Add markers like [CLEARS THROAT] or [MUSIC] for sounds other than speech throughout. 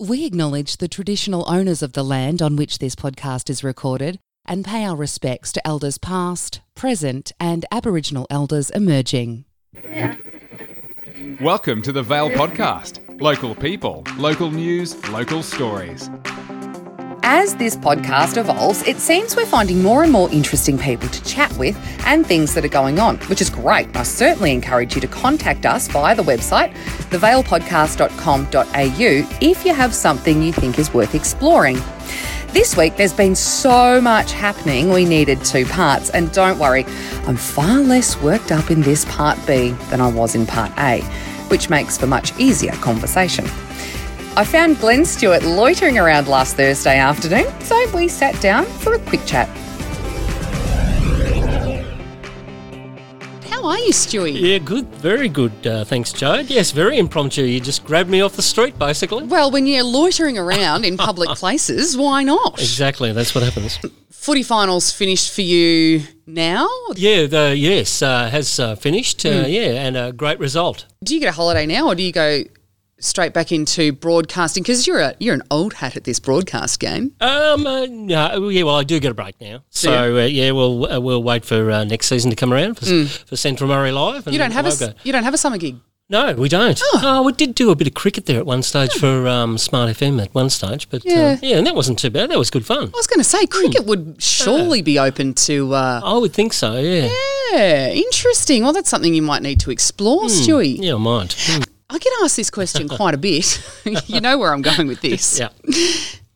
We acknowledge the traditional owners of the land on which this podcast is recorded and pay our respects to elders past, present, and Aboriginal elders emerging. Welcome to the Vale Podcast. Local people, local news, local stories. As this podcast evolves, it seems we're finding more and more interesting people to chat with and things that are going on, which is great. I certainly encourage you to contact us via the website, thevalepodcast.com.au, if you have something you think is worth exploring. This week, there's been so much happening, we needed two parts. And don't worry, I'm far less worked up in this part B than I was in part A, which makes for much easier conversation. I found Glenn Stewart loitering around last Thursday afternoon, so we sat down for a quick chat. How are you, Stewie? Yeah, good, very good. Uh, thanks, Jade. Yes, very impromptu. You just grabbed me off the street, basically. Well, when you're loitering around in public [LAUGHS] places, why not? Exactly, that's what happens. Footy finals finished for you now. Yeah, the yes uh, has uh, finished. Mm. Yeah, and a great result. Do you get a holiday now, or do you go straight back into broadcasting because you're a you're an old hat at this broadcast game. Um, uh, no, yeah, well, I do get a break now, so uh, yeah, we'll uh, we'll wait for uh, next season to come around for, mm. for Central Murray Live. you don't have a you don't have a summer gig. No, we don't. Oh. oh. we did do a bit of cricket there at one stage oh. for um, Smart FM at one stage, but yeah. Uh, yeah, and that wasn't too bad. That was good fun. I was going to say cricket mm. would surely be open to. Uh, I would think so. Yeah. Yeah, interesting. Well, that's something you might need to explore, mm. Stewie. Yeah, I might. I get asked this question quite a bit. [LAUGHS] you know where I'm going with this. [LAUGHS] Yeah.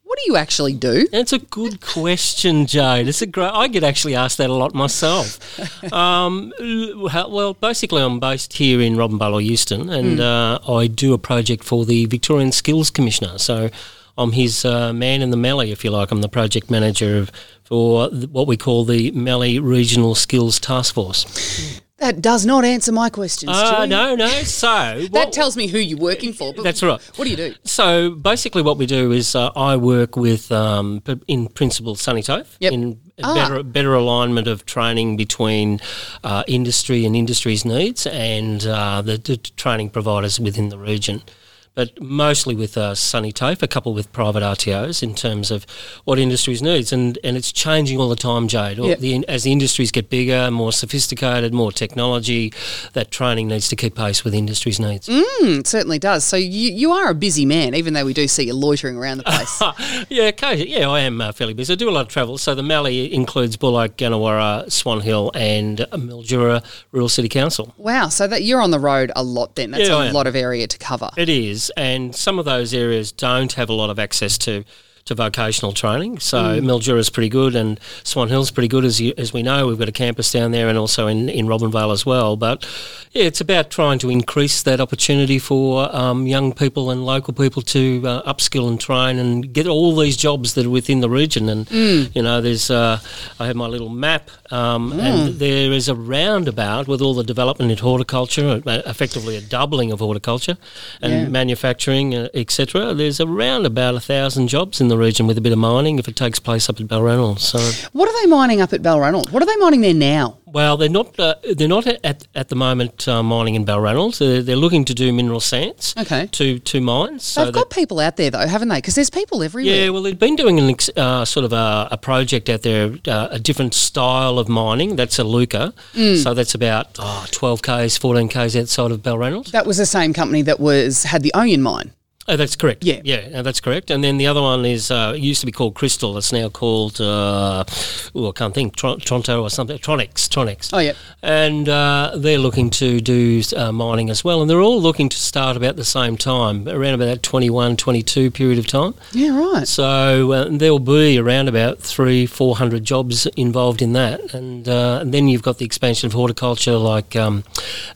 What do you actually do? That's a good question, Jade. It's a great. I get actually asked that a lot myself. [LAUGHS] um, well, basically, I'm based here in Robin or Euston, and mm. uh, I do a project for the Victorian Skills Commissioner. So I'm his uh, man in the Mallee, if you like. I'm the project manager of, for what we call the Mallee Regional Skills Task Force. That does not answer my question. Uh, no, no. [LAUGHS] So that tells me who you're working for. that's right. What do you do? So basically, what we do is uh, I work with, um, in principle, SuniTAFE yep. in ah. better better alignment of training between uh, industry and industry's needs and uh, the, the training providers within the region but mostly with uh, SuniTAFE, a couple with private RTOs in terms of what industries needs, and and it's changing all the time, Jade. Yep. The, as the industries get bigger, more sophisticated, more technology, that training needs to keep pace with industry's needs. Mm, it certainly does. So you you are a busy man, even though we do see you loitering around the place. [LAUGHS] yeah, yeah, I am uh, fairly busy. I do a lot of travel. So the Mallee includes Buloke, Gannawarra, Swan Hill, and Mildura Rural City Council. Wow, so that you're on the road a lot then. That's yeah, a lot of area to cover. It is and some of those areas don't have a lot of access to to vocational training. So mm. Mildura is pretty good, and Swan Hill's pretty good as you, as we know. We've got a campus down there, and also in in Robinvale as well. But yeah, it's about trying to increase that opportunity for um, young people and local people to uh, upskill and train and get all these jobs that are within the region. And mm. you know, there's uh, I have my little map, um, mm. and there is a roundabout with all the development in horticulture, uh, effectively a doubling of horticulture and yeah. manufacturing, uh, etc. There's around about a thousand jobs in the region with a bit of mining if it takes place up at Balranald. So, what are they mining up at Balranald? What are they mining there now? Well, they're not. Uh, they're not at at the moment uh, mining in Balranald. They're, they're, looking to do mineral sands. Okay. To to mines. So They've got people out there though, haven't they? Because there's people everywhere. Yeah. Well, they've been doing an ex, uh, sort of a, a, project out there, uh, a different style of mining. That's Iluka. Mm. So that's about oh, 12 k's, 14 k's outside of Balranald. That was the same company that was had the Onion mine. Oh, that's correct. Yeah, yeah, that's correct. And then the other one is uh, used to be called Cristal. It's now called uh, oh, I can't think Toronto or something. Tronox, Tronox. Oh yeah. And uh, they're looking to do uh, mining as well, and they're all looking to start about the same time, around about that 21, 22 period of time. Yeah, right. So uh, there'll be around about three, four hundred jobs involved in that, and, uh, and, then you've got the expansion of horticulture, like um,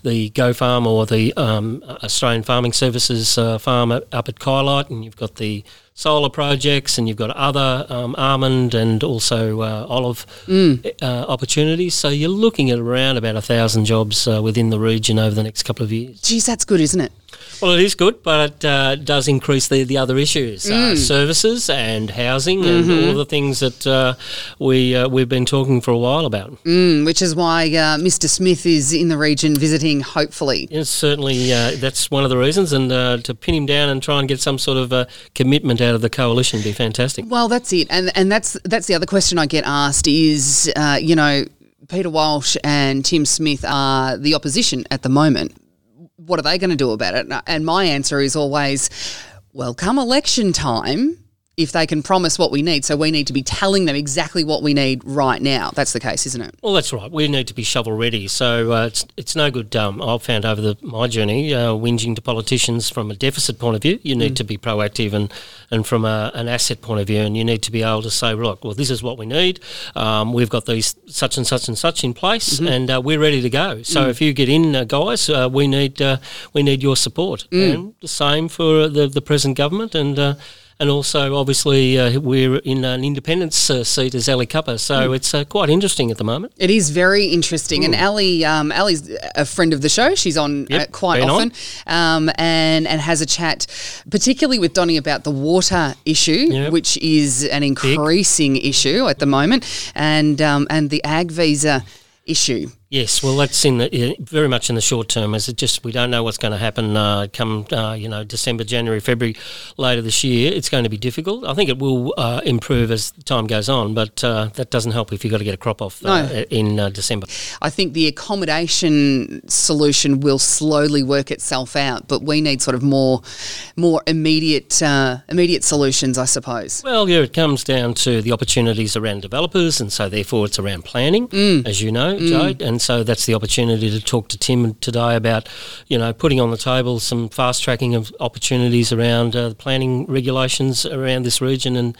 the Go Farm or the um, Australian Farming Services farm up at Kyalite, and you've got the solar projects, and you've got other um, almond and also uh, olive uh, opportunities. So you're looking at around about a thousand jobs uh, within the region over the next couple of years. Geez, that's good, isn't it? Well, it is good, but it uh, does increase the, the other issues, uh, services and housing, and all the things that uh, we uh, we've been talking for a while about. Mm, which is why uh, Mr. Smith is in the region visiting, hopefully. Yes, certainly, uh, that's one of the reasons, and uh, to pin him down and try and get some sort of uh, commitment out of the coalition would be fantastic. Well, that's it, and and that's that's the other question I get asked is, uh, you know, Peter Walsh and Tim Smith are the opposition at the moment. What are they going to do about it? And my answer is always, well, come election time. If they can promise what we need, so we need to be telling them exactly what we need right now. That's the case, isn't it? Well, that's right. We need to be shovel ready. So uh, it's it's no good. Um, I've found over the, my journey, uh, whinging to politicians from a deficit point of view. You need to be proactive, and and from a, an asset point of view, and you need to be able to say, right, well, this is what we need. Um, we've got these such and such and such in place, and uh, we're ready to go. So if you get in, uh, guys, uh, we need uh, we need your support, and the same for the the present government, and. And also, obviously, uh, we're in an independence uh, seat as Ali Cupper, so it's uh, quite interesting at the moment. It is very interesting, and Ali, um, Ali's a friend of the show. She's on Yep, uh, quite often, um, and and has a chat, particularly with Donny about the water issue, Yep. which is an increasing issue at the moment, and um, and the ag visa issue. Yes, well, that's in the, very much in the short term, as it just we don't know what's going to happen uh, come uh, you know December, January, February later this year. It's going to be difficult. I think it will uh, improve as time goes on, but uh, that doesn't help if you've got to get a crop off uh, No. in uh, December. I think the accommodation solution will slowly work itself out, but we need sort of more more immediate uh, immediate solutions, I suppose. Well, yeah, it comes down to the opportunities around developers, and so therefore it's around planning, as you know, Jade. And so that's the opportunity to talk to Tim today about, you know, putting on the table some fast tracking of opportunities around uh, the planning regulations around this region and.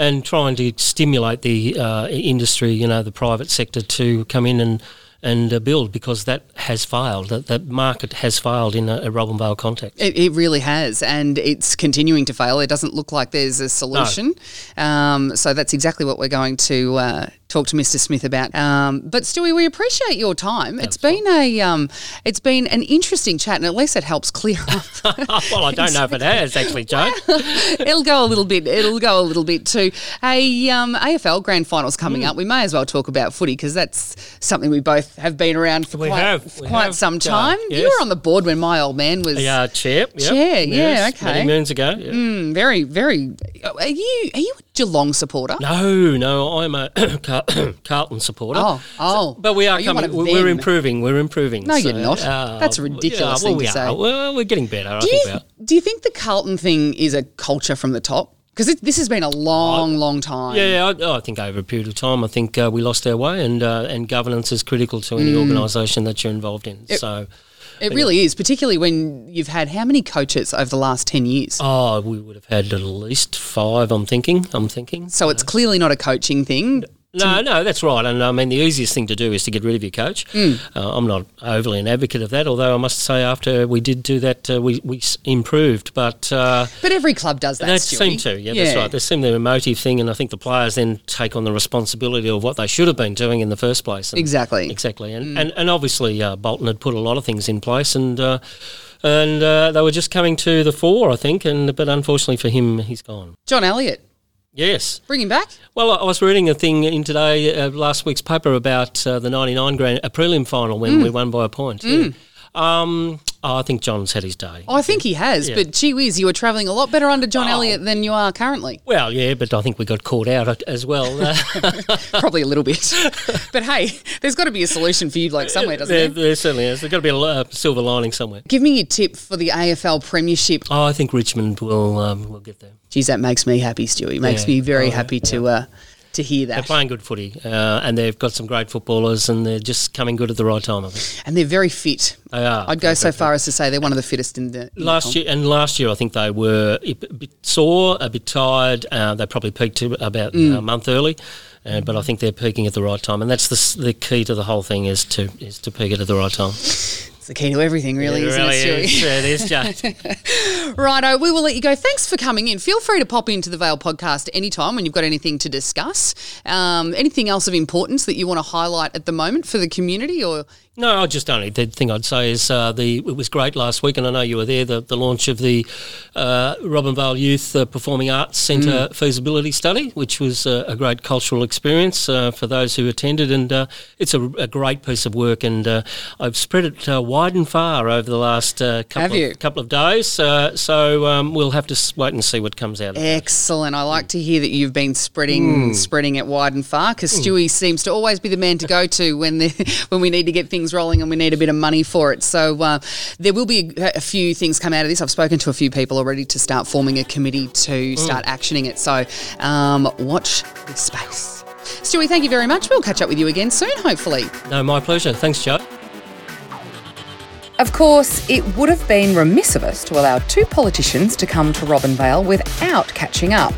And trying to stimulate the uh, industry, you know, the private sector to come in and and uh, build because that has failed. That, that market has failed in a, a Robinvale context. It, it really has, and it's continuing to fail. It doesn't look like there's a solution. Um, so that's exactly what we're going to uh, talk to Mr. Smith about. Um, but Stewie, we appreciate your time. It's been a um, it's been an interesting chat, and at least it helps clear up. [LAUGHS] well, I don't know if it has actually, Joe. [LAUGHS] it'll go a little bit. It'll go a little bit too. A um, AFL grand finals coming Hmm. up. We may as well talk about footy because that's something we both have been around for We quite, have, for quite have, some time. You were on the board when my old man was. Yeah, chair. Yep. Chair, yeah, okay. Many moons ago. yeah. Mm, very, very. Are you are you a Geelong supporter? No, no, I'm a [CLEARS THROAT] Car- [COUGHS] Carlton supporter. Oh, oh. But we are Are coming. We're, improving. We're improving. No, you're not. uh, That's a ridiculous yeah, well, thing we to are. say. Well, we're getting better. I Do think you do you think the Carlton thing is a culture from the top? Because this has been a long, long time. Yeah, I, I think over a period of time, I think uh, we lost our way, and uh, and governance is critical to any organisation that you're involved in. so, It really is, particularly when you've had how many coaches over the last 10 years? oh, we would have had at least five. I'm thinking. I'm thinking. So it's clearly not a coaching thing. No, no, that's right. And I mean, the easiest thing to do is to get rid of your coach. Mm. Uh, I'm not overly an advocate of that, although I must say, after we did do that, uh, we, we improved. But uh, But every club does that, they seem to, yeah, that's right. They seem to be a motive thing, and I think the players then take on the responsibility of what they should have been doing in the first place. And Exactly. Exactly. And, and, and obviously, uh, Bolton had put a lot of things in place, and. Uh, and uh, they were just coming to the fore, I think, and but unfortunately for him, he's gone. John Elliott, Yes, bring him back. well, I was reading a thing in today, uh, last week's paper about uh, the 99 grand, a prelim final when we won by a point. yeah. Um, oh, I think John's had his day. Oh, I think he has, Yeah. but gee whiz, you were travelling a lot better under John Oh. Elliott than you are currently. Well, yeah, but I think we got caught out as well. [LAUGHS] [LAUGHS] Probably a little bit. but hey, there's got to be a solution for you like somewhere, doesn't there, there? there certainly is. There's got to be a uh, silver lining somewhere. Give me your tip for the AFL Premiership. Oh, I think Richmond will um, will get there. Geez, that makes me happy, Stewie. Makes Yeah. me very Oh, yeah. happy to uh, to hear that. They're playing good footy, uh, and they've got some great footballers, and they're just coming good at the right time. I think And they're very fit. they are. I'd go so far as to say they're one of the fittest in the. in Last comp. year and last year, I think they were a bit sore, a bit tired. Uh, they probably peaked about Mm. a month early, uh, but I think they're peaking at the right time, and that's the, the key to the whole thing is to is to peak it at the right time. The key to everything, really, it isn't it, is. It is, Jade. [LAUGHS] Righto, we will let you go. Thanks for coming in. Feel free to pop into the Vale podcast anytime when you've got anything to discuss. Um, anything else of importance that you want to highlight at the moment for the community, or No, I just only the thing I'd say is uh, the it was great last week, and I know you were there. The, the launch of the uh, Robinvale Youth uh, Performing Arts Centre feasibility study, which was uh, a great cultural experience uh, for those who attended, and uh, it's a, a great piece of work. And uh, I've spread it uh, wide and far over the last uh, couple of, couple of days. Uh, so um, we'll have to wait and see what comes out of it. excellent. I like to hear that you've been spreading spreading it wide and far because Stewie seems to always be the man to go to when the, [LAUGHS] when we need to get things rolling and we need a bit of money for it. So uh, there will be a, a few things come out of this. I've spoken to a few people already to start forming a committee to start actioning it. So um, watch this space. Stewie, thank you very much. We'll catch up with you again soon, hopefully. No, my pleasure. Thanks, Joe. Of course, it would have been remiss of us to allow two politicians to come to Robinvale without catching up.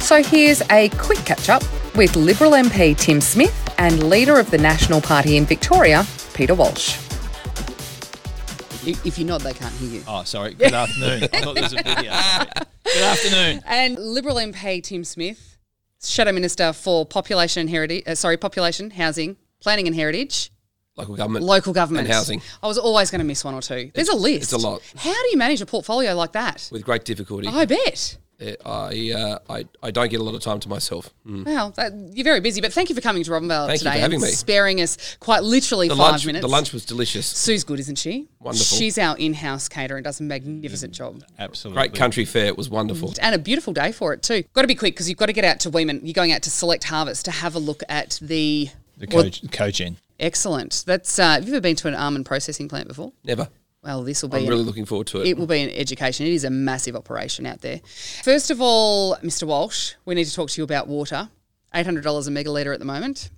So here's a quick catch up with Liberal MP Tim Smith and leader of the National Party in Victoria, Peter Walsh. If you nod, they can't hear you. Oh, sorry. Good afternoon. I thought there was a video. [LAUGHS] Good afternoon. And Liberal MP Tim Smith, Shadow Minister for Population and Heritage, uh, sorry, Population, Housing, Planning and Heritage, Local government. Local Government, And housing. I was always going to miss one or two. There's a list. it's a lot. How do you manage a portfolio like that? With great difficulty. I bet. I, uh, I I don't get a lot of time to myself. Mm. Well, that, you're very busy, but thank you for coming to Robinvale Thank you today for having and me. sparing us quite literally The five lunch minutes. the lunch was delicious. Sue's good, isn't she? Wonderful. She's our in-house caterer and does a magnificent job. Absolutely. Great country fair. It was wonderful. And a beautiful day for it too. Got to be quick because you've got to get out to Wemen. You're going out to Select Harvest to have a look at the. The well, coach, cogen. excellent. That's. Uh, have you ever been to an almond processing plant before? Never. Well, this will be. I'm an- really looking forward to it. It will be an education. It is a massive operation out there. First of all, Mr. Walsh, we need to talk to you about water. $800 a megalitre at the moment.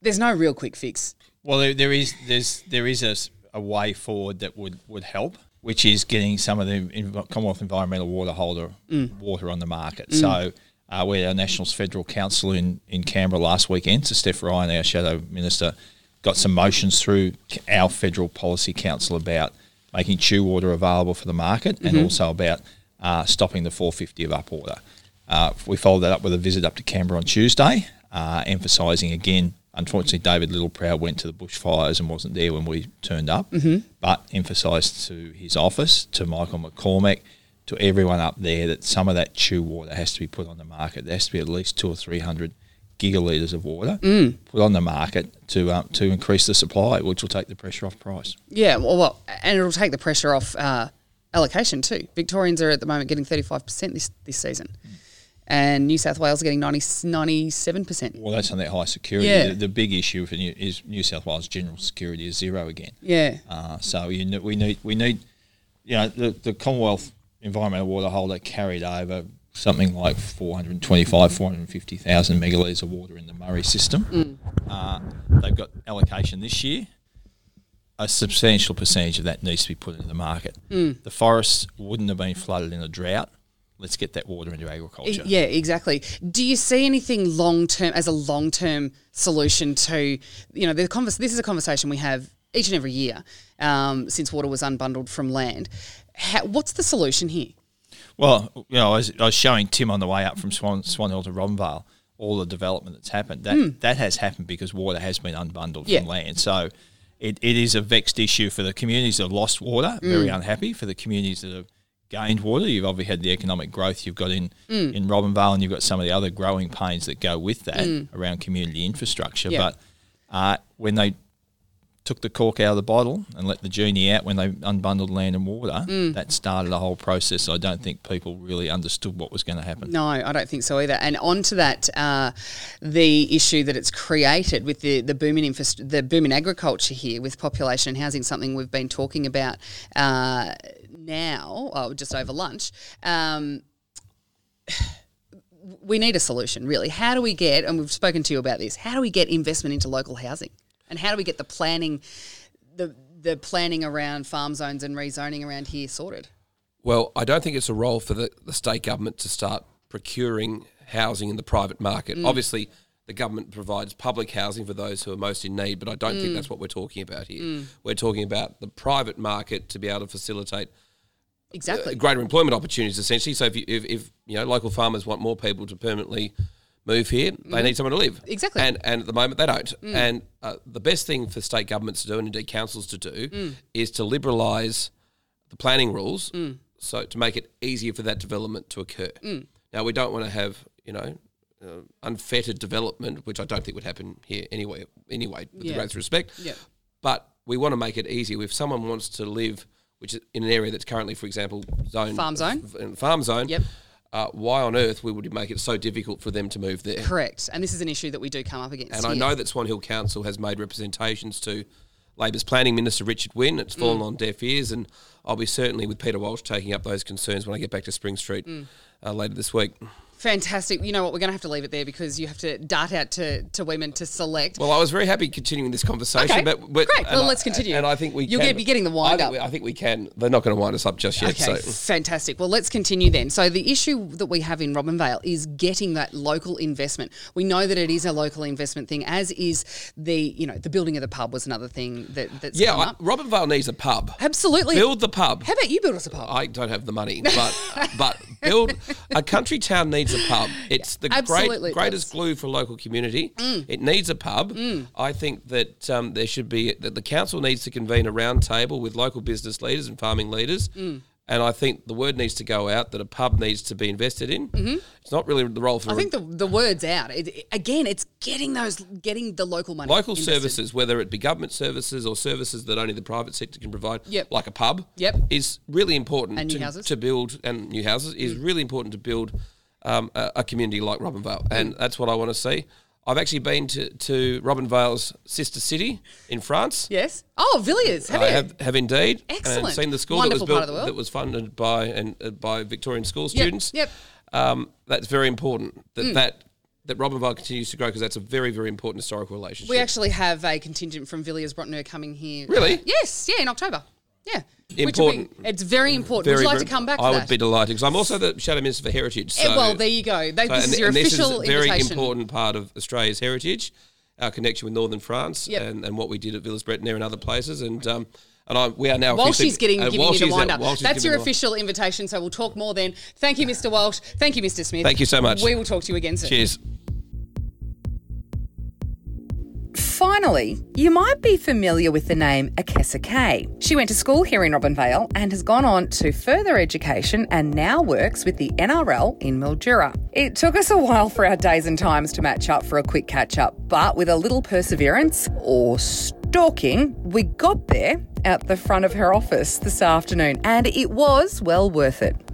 There's no real quick fix. Well, there, there is there's there is a, s- a way forward that would, would help, which is getting some of the Commonwealth Environmental Water Holder water on the market. So uh, we had our Nationals Federal Council in, in Canberra last weekend. So Steph Ryan, our Shadow Minister, got some motions through our Federal Policy Council about making CEWH water available for the market and also about uh, stopping the 450 of up water. Uh, we followed that up with a visit up to Canberra on Tuesday, uh, emphasising again. Unfortunately, David Littleproud went to the bushfires and wasn't there when we turned up, but emphasised to his office, to Michael McCormack, to everyone up there that some of that CEWH water has to be put on the market. There has to be at least two or three hundred gigalitres of water put on the market to um, to increase the supply, which will take the pressure off price. Yeah, well, well and it'll take the pressure off uh, allocation too. Victorians are at the moment getting 35% this, this season. And New South Wales are getting 90, 97%. Well, that's on that high security. Yeah. The, the big issue for New, is New South Wales general security is zero again. Yeah. Uh, so you we need we need you know the, the Commonwealth Environmental Water Holder carried over something like 425, 450,000 megalitres of water in the Murray system. Uh, they've got allocation this year. A substantial percentage of that needs to be put into the market. The forests wouldn't have been flooded in a drought. Let's get that water into agriculture. Yeah, exactly. Do you see anything long term as a long term solution to, you know, the convers- this is a conversation we have each and every year um, since water was unbundled from land. How, what's the solution here? Well, you know, I was, I was showing Tim on the way up from Swan, Swan Hill to Robinvale all the development that's happened. That that has happened because water has been unbundled Hmm. Yeah. from land. So it, it is a vexed issue for the communities that have lost water, very Hmm. unhappy. For the communities that have gained water, you've obviously had the economic growth you've got in, Hmm. in Robinvale and you've got some of the other growing pains that go with that around community infrastructure. Hmm. Yeah. But uh, when they took the cork out of the bottle and let the genie out when they unbundled land and water, Mm. that started a whole process. I don't think people really understood what was going to happen. No, I don't think so either. And onto that, uh, the issue that it's created with the the booming infrast- the booming agriculture here with population and housing, something we've been talking about uh, now, oh, just over lunch. Um, [SIGHS] we need a solution, really. How do we get? And we've spoken to you about this. How do we get investment into local housing? And how do we get the planning, the the planning around farm zones and rezoning around here sorted? Well, I don't think it's a role for the, the state government to start procuring housing in the private market. Mm. Obviously, the government provides public housing for those who are most in need, but I don't think that's what we're talking about here. We're talking about the private market to be able to facilitate Exactly. uh, greater employment opportunities essentially. So if, you, if, if you know local farmers want more people to permanently move here, they need somewhere to live. Exactly. And and at the moment they don't. And uh, the best thing for state governments to do and indeed councils to do Mm. is to liberalise the planning rules Mm. so to make it easier for that development to occur. Mm. Now we don't want to have you know. Uh, unfettered development, which I don't think would happen here anyway. Anyway, with Yeah. the greatest respect, Yeah. but we want to make it easier. If someone wants to live, which is in an area that's currently, for example, zone Farm zone. farm zone, Yep. Uh, why on earth we would make it so difficult for them to move there? Correct. And this is an issue that we do come up against. And I know that Swan Hill Council has made representations to Labor's Planning Minister Richard Wynne. It's fallen Mm. on deaf ears, and I'll be certainly with Peter Walsh taking up those concerns when I get back to Spring Street Mm. uh, later this week. Fantastic. You know what? We're going to have to leave it there because you have to dart out to, to women to select. Well, I was very happy continuing this conversation, Okay, but, but great. Well, I- let's continue. And I think we You'll can, be getting the I wind think up. we- I think we can. They're not going to wind us up just yet. Okay, So fantastic. Well, let's continue then. So the issue that we have in Robinvale is getting that local investment. We know that it is a local investment thing, as is the you know the building of the pub was another thing that that's yeah, I. Robinvale needs a pub. Absolutely. Build the pub. How about you build us a pub? I don't have the money, but but build [LAUGHS] a country town needs a pub. [LAUGHS] It's the Absolutely great greatest glue for local community. It needs a pub. I think that um, there should be that the council needs to convene a round table with local business leaders and farming leaders. And I think the word needs to go out that a pub needs to be invested in. It's not really the role for I think the, the word's out. It, it- again, it's getting those, getting the local money. local invested. services, whether it be government services or services that only the private sector can provide, Yep. like a pub, Yep. is really important And new houses. Mm. to build and new houses is really important to build um, a, a community like Robinvale, and that's what I want to see. I've actually been to, to Robinvale's sister city in France. Yes. Oh, Villers. Have I you? have, have indeed, Excellent. and seen the school Wonderful that was built that was funded by and uh, by Victorian school students. yep. Um, that's very important that Mm. that that Robinvale continues to grow because that's a very very important historical relationship. We actually have a contingent from Villers-Bretonneux coming here. Really? yes. Yeah, in October. Yeah. Important. be- it's very important. Very, would you like to come back? I would that? be delighted because I'm also the Shadow Minister for Heritage. Eh, So, well, there you go. They, so- this and, is your official is a very invitation. important part of Australia's heritage, our connection with Northern France, Yep. and, and what we did at Villers-Bretonneux and other places. And um, and I, we are now While she's getting uh, giving you the wind up. That's your official invitation. So we'll talk more then. Thank you, Mr. Walsh. Thank you, Mr. Smith. Thank you so much. We will talk to you again soon. Cheers. Finally, you might be familiar with the name Akesa Kei. She went to school here in Robinvale and has gone on to further education and now works with the NRL in Mildura. It took us a while for our days and times to match up for a quick catch up, but with a little perseverance or stalking, we got there at the front of her office this afternoon and it was well worth it.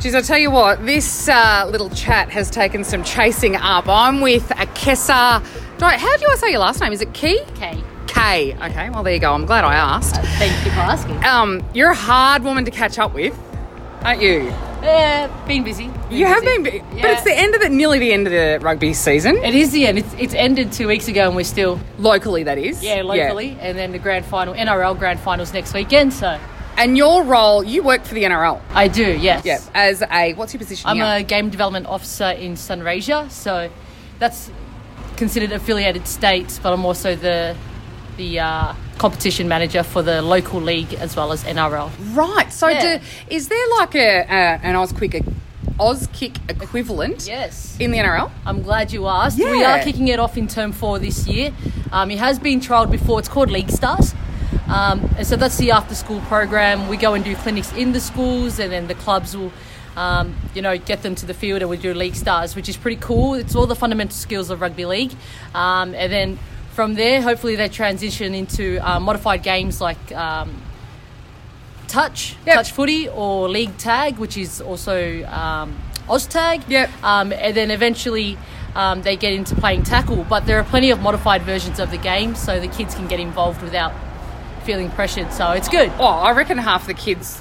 Geez, I'll tell you what, this uh, little chat has taken some chasing up. I'm with Akesa. Do I, how do I say your last name? Is it Key? Okay. K. Okay, well, there you go. I'm glad I asked. Thank you for asking. Um, you're a hard woman to catch up with, aren't you? Uh, been busy. Been You have been, bu- but it's the end of the, nearly the end of the rugby season. It is the end. It's, it's ended two weeks ago, and we're still locally, that is. yeah locally, and then the grand final, NRL grand finals next weekend. So And your role, you work for the NRL. I do, yes. Yeah. As a, what's your position I'm here? a game development officer in Sunraysia, so that's considered affiliated states, but I'm also the the uh, competition manager for the local league as well as NRL. right. So, Yeah. do, is there like a, a an Auskick, Auskick equivalent Yes. in the NRL? I'm glad you asked. Yeah. We are kicking it off in term four this year. Um, it has been trialled before. It's called League Stars. Um, and so that's the after school program. We go and do clinics in the schools, and then the clubs will, um, you know, get them to the field and we do League Stars, which is pretty cool. It's all the fundamental skills of rugby league. Um, and then from there, hopefully, they transition into uh, modified games like. Um, touch, Yep. touch footy, or league tag, which is also um, Oztag. Yep. Um, and then eventually um, they get into playing tackle. But there are plenty of modified versions of the game, so the kids can get involved without feeling pressured. So it's good. Oh, I reckon half the kids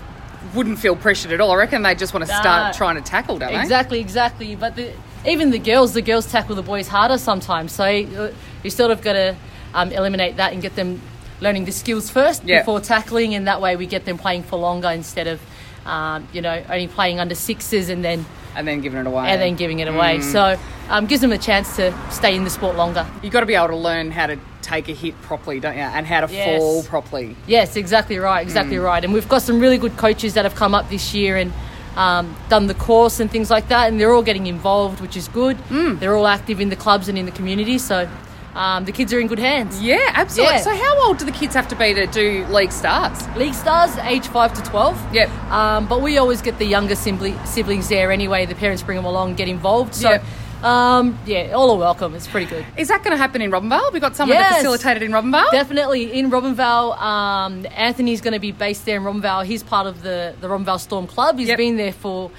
wouldn't feel pressured at all. I reckon they just want to start trying to tackle, don't they? Exactly, exactly. But the, even the girls, the girls tackle the boys harder sometimes. So you, you sort of got to um, eliminate that and get them learning the skills first Yeah. before tackling, and that way we get them playing for longer instead of, um, you know, only playing under sixes and then and then giving it away. and then giving it away. So um, gives them a chance to stay in the sport longer. You've got to be able to learn how to take a hit properly, don't you? And how to Yes. fall properly. Yes, exactly right, exactly right. And we've got some really good coaches that have come up this year and um, done the course and things like that, and they're all getting involved, which is good. They're all active in the clubs and in the community, so um, the kids are in good hands. Yeah, absolutely. Yeah. So, how old do the kids have to be to do league starts? League stars, age five to twelve. Yep. Um, but we always get the younger siblings there anyway. The parents bring them along, get involved. So, Yep. Um, yeah, all are welcome. It's pretty good. Is that going to happen in Robinvale? We've got someone Yes. that facilitated in Robinvale. Definitely in Robinvale. Um, Anthony's going to be based there in Robinvale. He's part of the the Robinvale Storm Club. He's Yep. been there for.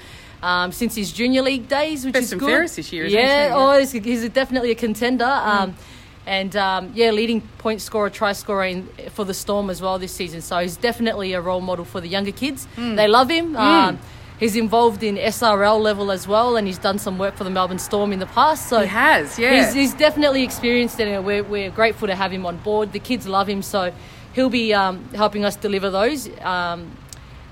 Um, since his junior league days, which Best is and good. fairest this year, isn't he, yeah, oh, he's, he's definitely a contender. Um, and um, yeah, leading point scorer, try scorer in, for the Storm as well this season. So he's definitely a role model for the younger kids. Hmm. They love him. Um, he's involved in SRL level as well, and he's done some work for the Melbourne Storm in the past. So He has, yeah. He's, he's definitely experienced it, and we're, we're grateful to have him on board. The kids love him, so he'll be um, helping us deliver those um,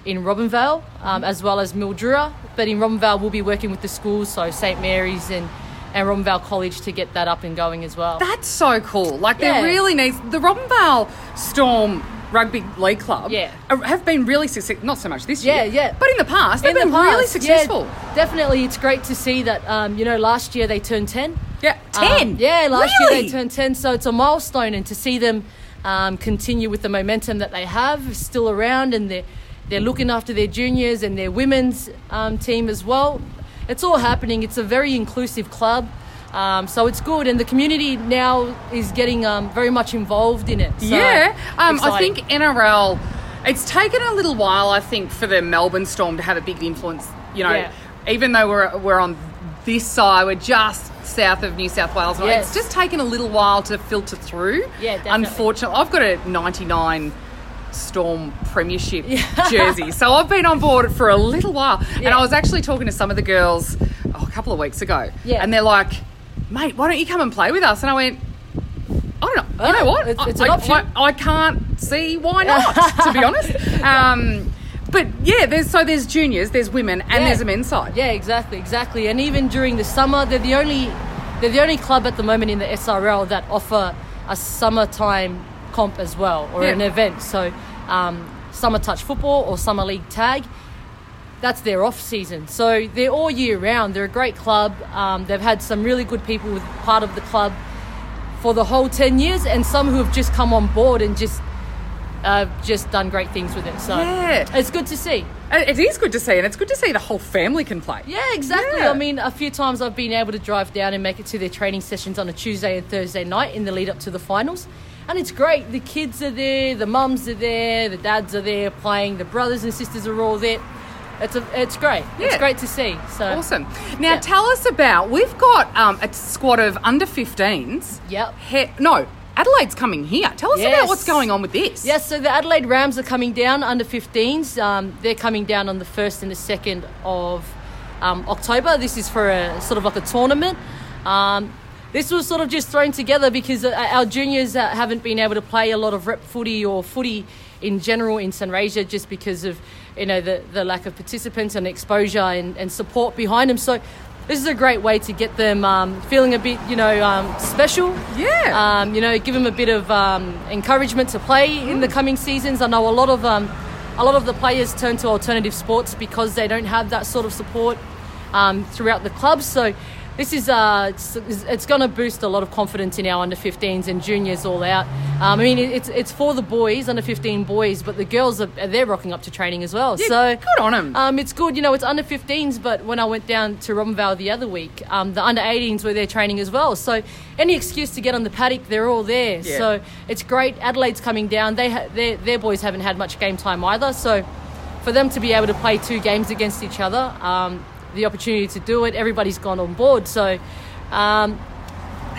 in Robinvale um, as well as Mildura. But in Robinvale, we'll be working with the schools, so St Mary's and, and Robinvale College to get that up and going as well. That's so cool. Like, Yeah. there really needs the Robinvale Storm Rugby League Club. Yeah. have been really successful. Not so much this Yeah, year, yeah. yeah. but in the past, they've in the been past, really yeah, successful. definitely, it's great to see that. Um, you know, last year they turned ten. Yeah, Um, ten. yeah, last really? year they turned 10, so it's a milestone. And to see them um, continue with the momentum that they have, still around, and they're, they're looking after their juniors and their women's um, team as well. It's all happening. It's a very inclusive club. Um, so it's good, and the community now is getting um, very much involved in it. So yeah, um, I think NRL. It's taken a little while, I think, for the Melbourne Storm to have a big influence. You know, Yeah. even though we're we're on this side, we're just south of New South Wales. Yes. It's just taken a little while to filter through. Yeah, definitely. Unfortunately, I've got a '99 Storm Premiership [LAUGHS] jersey, so I've been on board for a little while. And I was actually talking to some of the girls oh, a couple of weeks ago, Yeah. and they're like, "Mate, why don't you come and play with us?" And I went. I don't know. You Oh, know what? it's- it's I, an I- option. I, I can't see why not, to be [LAUGHS] honest. Um, but yeah, there's so there's juniors, there's women, and Yeah. there's a men's side. Yeah, exactly, exactly. And even during the summer, they're the only they're the only club at the moment in the SRL that offer a summertime comp as well or Yeah. an event. So um, summer touch football or summer league tag. That's their off season, so they're all year round. They're a great club. Um, they've had some really good people with part of the club for the whole ten years, and some who have just come on board and just uh, just done great things with it. So Yeah. it's good to see. Uh, It is good to see, and it's good to see the whole family can play. Yeah, exactly. Yeah. I mean, a few times I've been able to drive down and make it to their training sessions on a Tuesday and Thursday night in the lead up to the finals. And it's great. The kids are there, the mums are there, the dads are there playing, the brothers and sisters are all there. It's a, it's great. It's great to see. So Awesome. Now Yeah. tell us about. We've got um, a squad of under 15s. Yep. He- no, Adelaide's coming here. Tell us about what's going on with this. Yes, so the Adelaide Rams are coming down under 15s. Um, they're coming down on the 1st and the 2nd of um, October. This is for a sort of like a tournament. Um, this was sort of just thrown together because uh, our juniors uh, haven't been able to play a lot of rep footy or footy in general in Sunraysia just because of you know the, the lack of participants and exposure and, and support behind them. So this is a great way to get them um, feeling a bit you know um, special Yeah. um, you know, give them a bit of um, encouragement to play in the coming seasons. I know a lot of um, a lot of the players turn to alternative sports because they don't have that sort of support um, throughout the clubs. So this is uh, it's, it's going to boost a lot of confidence in our under 15s and juniors all out. Um, I mean, it's it's for the boys, under 15 boys, but the girls are they're rocking up to training as well. Yeah, so good on 'em. Um, it's good, you know. It's under 15s, but when I went down to Robinvale the other week, um, the under 18s were there training as well. So any excuse to get on the paddock, they're all there. Yeah. So it's great. Adelaide's coming down. They ha- their their boys haven't had much game time either. So for them to be able to play two games against each other, um, the opportunity to do it, everybody's gone on board. So. Um,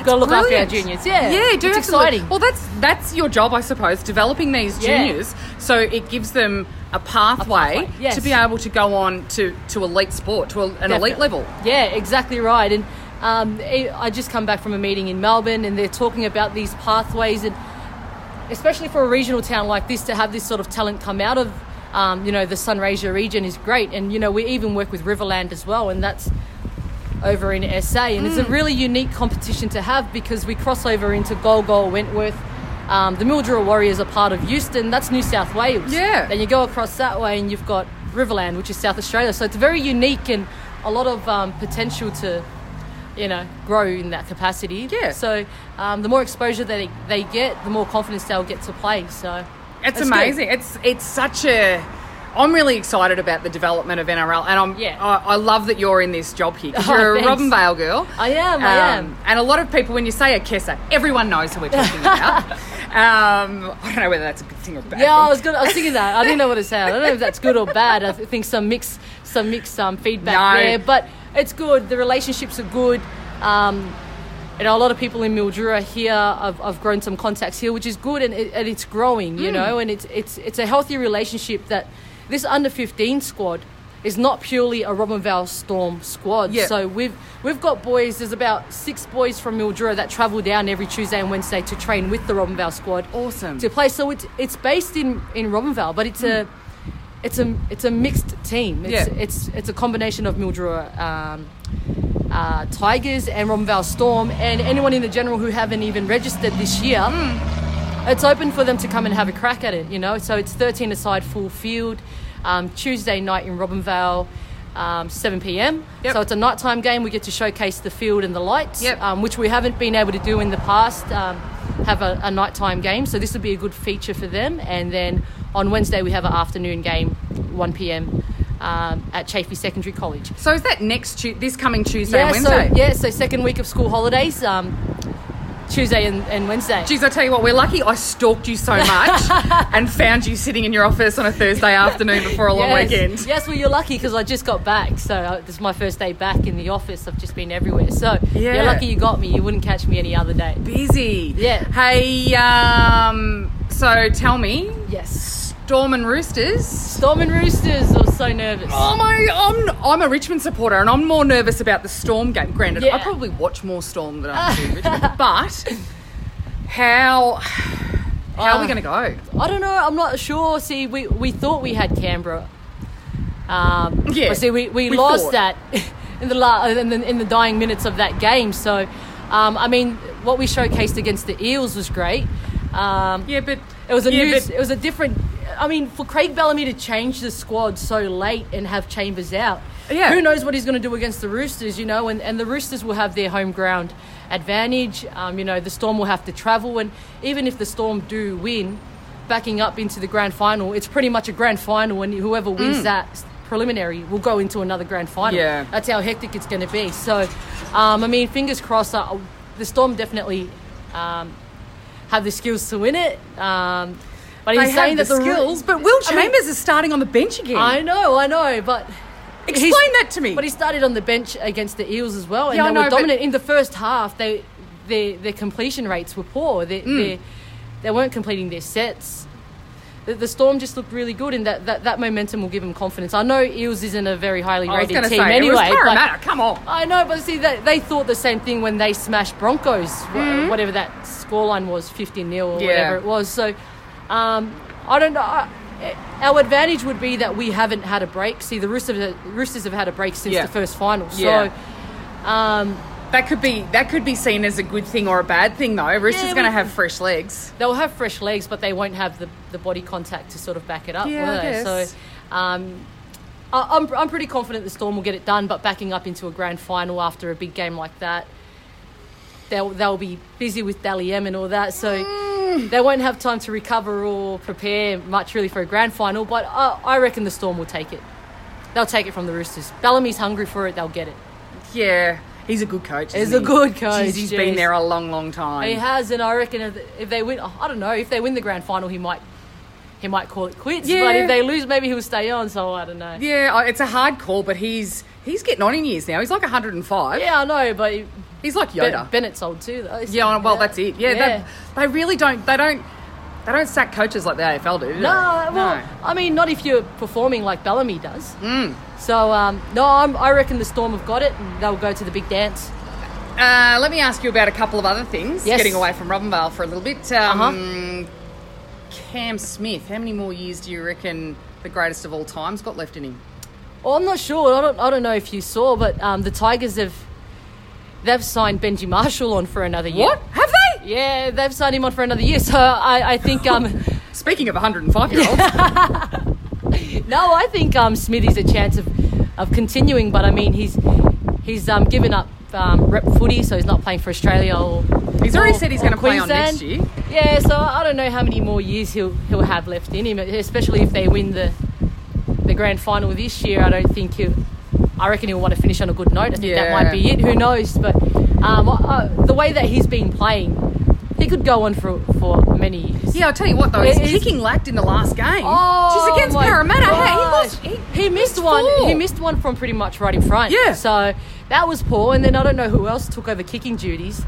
Got to look after our juniors. Yeah, yeah, do it's look- exciting. Well, that's that's your job, I suppose, developing these Yeah. juniors, so it gives them a pathway, pathway, yes. to be able to go on to, to elite sport, to a, an elite level. Yeah, exactly right. And um, I I just come back from a meeting in Melbourne, and they're talking about these pathways, and especially for a regional town like this to have this sort of talent come out of um, you know, the Sunraysia region is great. And, you know, we even work with Riverland as well, and that's over in SA. And it's a really unique competition to have because we cross over into Gol Gol, Wentworth. Um, the Mildura Warriors are part of Euston, that's New South Wales. Yeah. Then you go across that way and you've got Riverland, which is South Australia. So it's very unique and a lot of um, potential to, you know, grow in that capacity. Yeah. So um, the more exposure that they, they get, the more confidence they'll get to play. So It's good. amazing. It's it's such a. I'm really excited about the development of NRL, and I'm Yeah. I, I love that you're in this job here because Oh, you're a. Robinvale girl. I am, I am. And a lot of people, when you say Akesa, everyone knows who we're talking about. [LAUGHS] um, I don't know whether that's a good thing or bad. Yeah, I thing. was good. I was thinking that. I didn't know what to say. I don't know if that's good or bad. I think some mix, some mixed um, feedback No. there, but it's good. The relationships are good. Um, you know, a lot of people in Mildura here. I've, I've grown some contacts here, which is good, and, it, and it's growing. You know, and it's it's it's a healthy relationship that this under fifteen squad is not purely a Robinvale Storm squad. Yeah. So we've we've got boys. There's about six boys from Mildura that travel down every Tuesday and Wednesday to train with the Robinvale squad Awesome. to play. So it's it's based in in Robinvale, but it's a it's a it's a mixed team. It's Yeah. it's it's a combination of Mildura um, uh, Tigers and Robinvale Storm, and anyone in the general who haven't even registered this year. It's open for them to come and have a crack at it, you know. So it's 13 aside full field, um, Tuesday night in Robinvale, um, 7 p.m. Yep. So it's a nighttime game. We get to showcase the field and the lights, Yep. um, which we haven't been able to do in the past. Um, have a, a nighttime game, so this would be a good feature for them. And then on Wednesday we have an afternoon game, 1 p.m. Um, at Chaffey Secondary College. So is that next tu- this coming Tuesday Yeah, and so yeah, so second week of school holidays, um, Tuesday and, and Wednesday. Jeez, I tell you what, we're lucky I stalked you so much [LAUGHS] and found you sitting in your office on a Thursday [LAUGHS] afternoon before a long yes. weekend. Yes, well, you're lucky because I just got back. So uh, this is my first day back in the office. I've just been everywhere. So Yeah. you're lucky you got me. You wouldn't catch me any other day. Busy. Yeah. Hey, um, so tell me, Yes. Storm and Roosters. Storm and Roosters. I was so nervous. Oh my, I'm, I'm a Richmond supporter and I'm more nervous about the Storm game. Granted, Yeah. I probably watch more Storm than I [LAUGHS] do Richmond. But how, how are we Uh, going to go? I don't know. I'm not sure. See, we, we thought we had Canberra. Um, Yeah, But see, we, we, we lost thought. that [LAUGHS] in the, la- in the in the dying minutes of that game. So, um, I mean, what we showcased against the Eels was great. Um, Yeah, but It was a Yeah, new, but- it was a different. I mean, for Craig Bellamy to change the squad so late and have Chambers out, Yeah. who knows what he's going to do against the Roosters? You know, and, and the Roosters will have their home ground advantage. Um, you know, the Storm will have to travel, and even if the Storm do win, backing up into the grand final, it's pretty much a grand final, and whoever wins that preliminary will go into another grand final. Mm. Yeah. that's how hectic it's going to be. So, um, I mean, fingers crossed. Uh, the Storm definitely. Um, have the skills to win it. Um, but they he's saying have that the skills. But Will I mean, Chambers is starting on the bench again. I know, I know, but Explain he's- that to me. But he started on the bench against the Eels as well, and Yeah, I they know, were but- dominant in the first half. They their their completion rates were poor. They Mm. they, they weren't completing their sets. The, the Storm just looked really good, and that, that, that momentum will give them confidence. I know Eels isn't a very highly I was rated going to team say, anyway. it was but- Parramatta. Come on. I know, but see, they, they thought the same thing when they smashed Broncos, wh- whatever that scoreline was, 50 0 or. Yeah. whatever it was. So, um, I don't know. I, our advantage would be that we haven't had a break. See, the Roosters, Roosters have had a break since Yeah. the first final. So, Yeah. um, That could be that could be seen as a good thing or a bad thing though. Roosters Yeah, going to have fresh legs. they'll have fresh legs, but they won't have the, the body contact to sort of back it up. Yeah, will I they? guess. So, um, I, I'm, I'm pretty confident the Storm will get it done, but backing up into a grand final after a big game like that, they'll, they'll be busy with Dally M and all that. So Mm. Mm. they won't have time to recover or prepare much really for a grand final, but I, I reckon the Storm will take it. They'll take it from the Roosters. Bellamy's hungry for it, they'll get it. Yeah, he's a good coach. He's isn't a he? good coach, Jeez, he's been there a long, long time. He has, and I reckon if, they win, I don't know, if they win the grand final, he might he might call it quits. Yeah. But if they lose, maybe he'll stay on. So I don't know. Yeah, it's a hard call, but he's he's getting on in years now. He's like 105. Yeah, I know, but he- he's like Ben- Yoda. Bennett's old too, though. so- yeah, well, that's it. Yeah. They, they really don't. They don't. They don't sack coaches like the AFL do. do they? No, well, I mean, not if you're performing like Bellamy does. Mm. So, um, no, I'm, I reckon the Storm have got it, and they'll go to the big dance. Uh, let me ask you about a couple of other things. Yes. Getting away from Robinvale for a little bit. Um, Uh-huh. Cam Smith. How many more years do you reckon the greatest of all time's got left in him? Well, I'm not sure. I don't, I don't know if you saw, but um, the Tigers have they've signed Benji Marshall on for another year. What? Have they? Yeah, they've signed him on for another year. So I, I think um, [LAUGHS] Speaking of 105 year olds, [LAUGHS] no, I think um, Smithy's a chance of, of continuing. But I mean, he's he's um, given up um, rep footy, so he's not playing for Australia. Or he's already or- said he's going to play on next year. Yeah, so I don't know how many more years he'll he'll have left in him, especially if they win the the grand final this year. I don't think he'll. I reckon he'll want to finish on a good note. I think that might be it. Who knows? But um, uh, the way that he's been playing, he could go on for for many years. Yeah, I'll tell you what though, his kicking lacked in the last game. Oh, She's against Parramatta. Hey, he gosh. He, He missed one. four. He missed one from pretty much right in front. Yeah. So that was poor. And then I don't know who else took over kicking duties.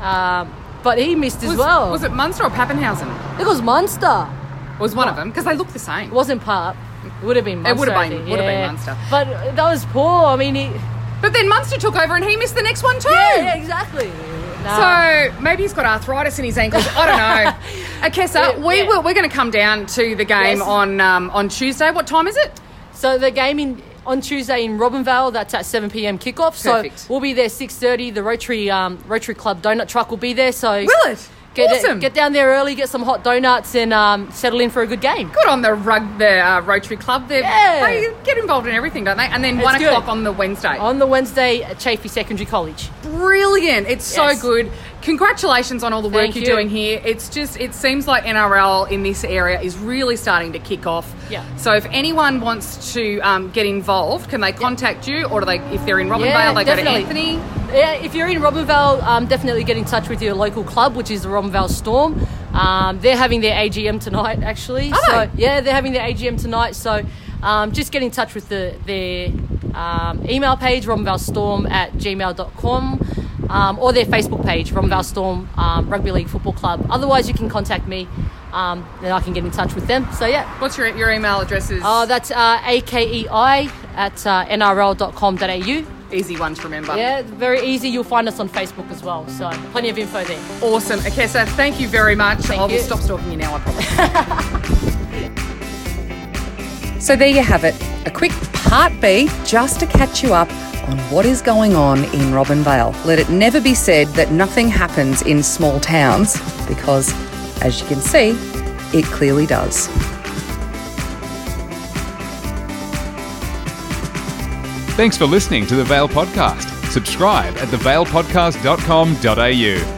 Um, but he missed as Was, well. was it Munster or Papenhuyzen? It was Munster. It Was one of them because they look the same. It wasn't Parp. It would have been Munster. would have been- would have been. Munster. But that was poor. I mean, he. But then Munster took over and he missed the next one too. Yeah, yeah, exactly. Nah. So maybe he's got arthritis in his ankles. I don't know. [LAUGHS] Akesa, Yeah, we yeah. will, we're going to come down to the game Yes. on um, on Tuesday. What time is it? So the game in on Tuesday in Robinvale. That's at seven pm kickoff. Perfect. So we'll be there six thirty. The Rotary um, Rotary Club donut truck will be there. So Will it? Get, awesome. get down there early, get some hot donuts, and um, settle in for a good game. Good on the rug, the uh, Rotary Club. They're- Yeah. They get involved in everything, don't they? And then It's one good. o'clock on the Wednesday. On the Wednesday at Chaffey Secondary College. Brilliant. It's so good. Congratulations on all the work Thank you're you. doing here. It's just, it seems like NRL in this area is really starting to kick off. Yeah. So if anyone wants to um, get involved, can they contact you? Or do they, if they're in Robinvale, Yeah, they definitely. go to Anthony? Yeah, if you're in Robinvale, um, definitely get in touch with your local club, which is the Robinvale Storm. Um, they're having their AGM tonight, actually. Are so they? yeah, they're having their AGM tonight. So um, just get in touch with the their um, email page, robinvalestorm at gmail.com. Um, or their Facebook page, Robinvale Storm um, Rugby League Football Club. Otherwise, you can contact me, um, then I can get in touch with them. So yeah, What's your, your email addresses? uh, that's uh, akei at uh, nrl.com.au. Easy one to remember. Yeah, very easy. You'll find us on Facebook as well. So plenty of info there. Awesome. Okay, so thank you very much. Thank I will you. stop stalking you now, I promise. [LAUGHS] so there you have it. A quick part B just to catch you up on what is going on in Robinvale. Let it never be said that nothing happens in small towns because, as you can see, it clearly does. Thanks for listening to the Vale Podcast. Subscribe at thevalepodcast.com.au.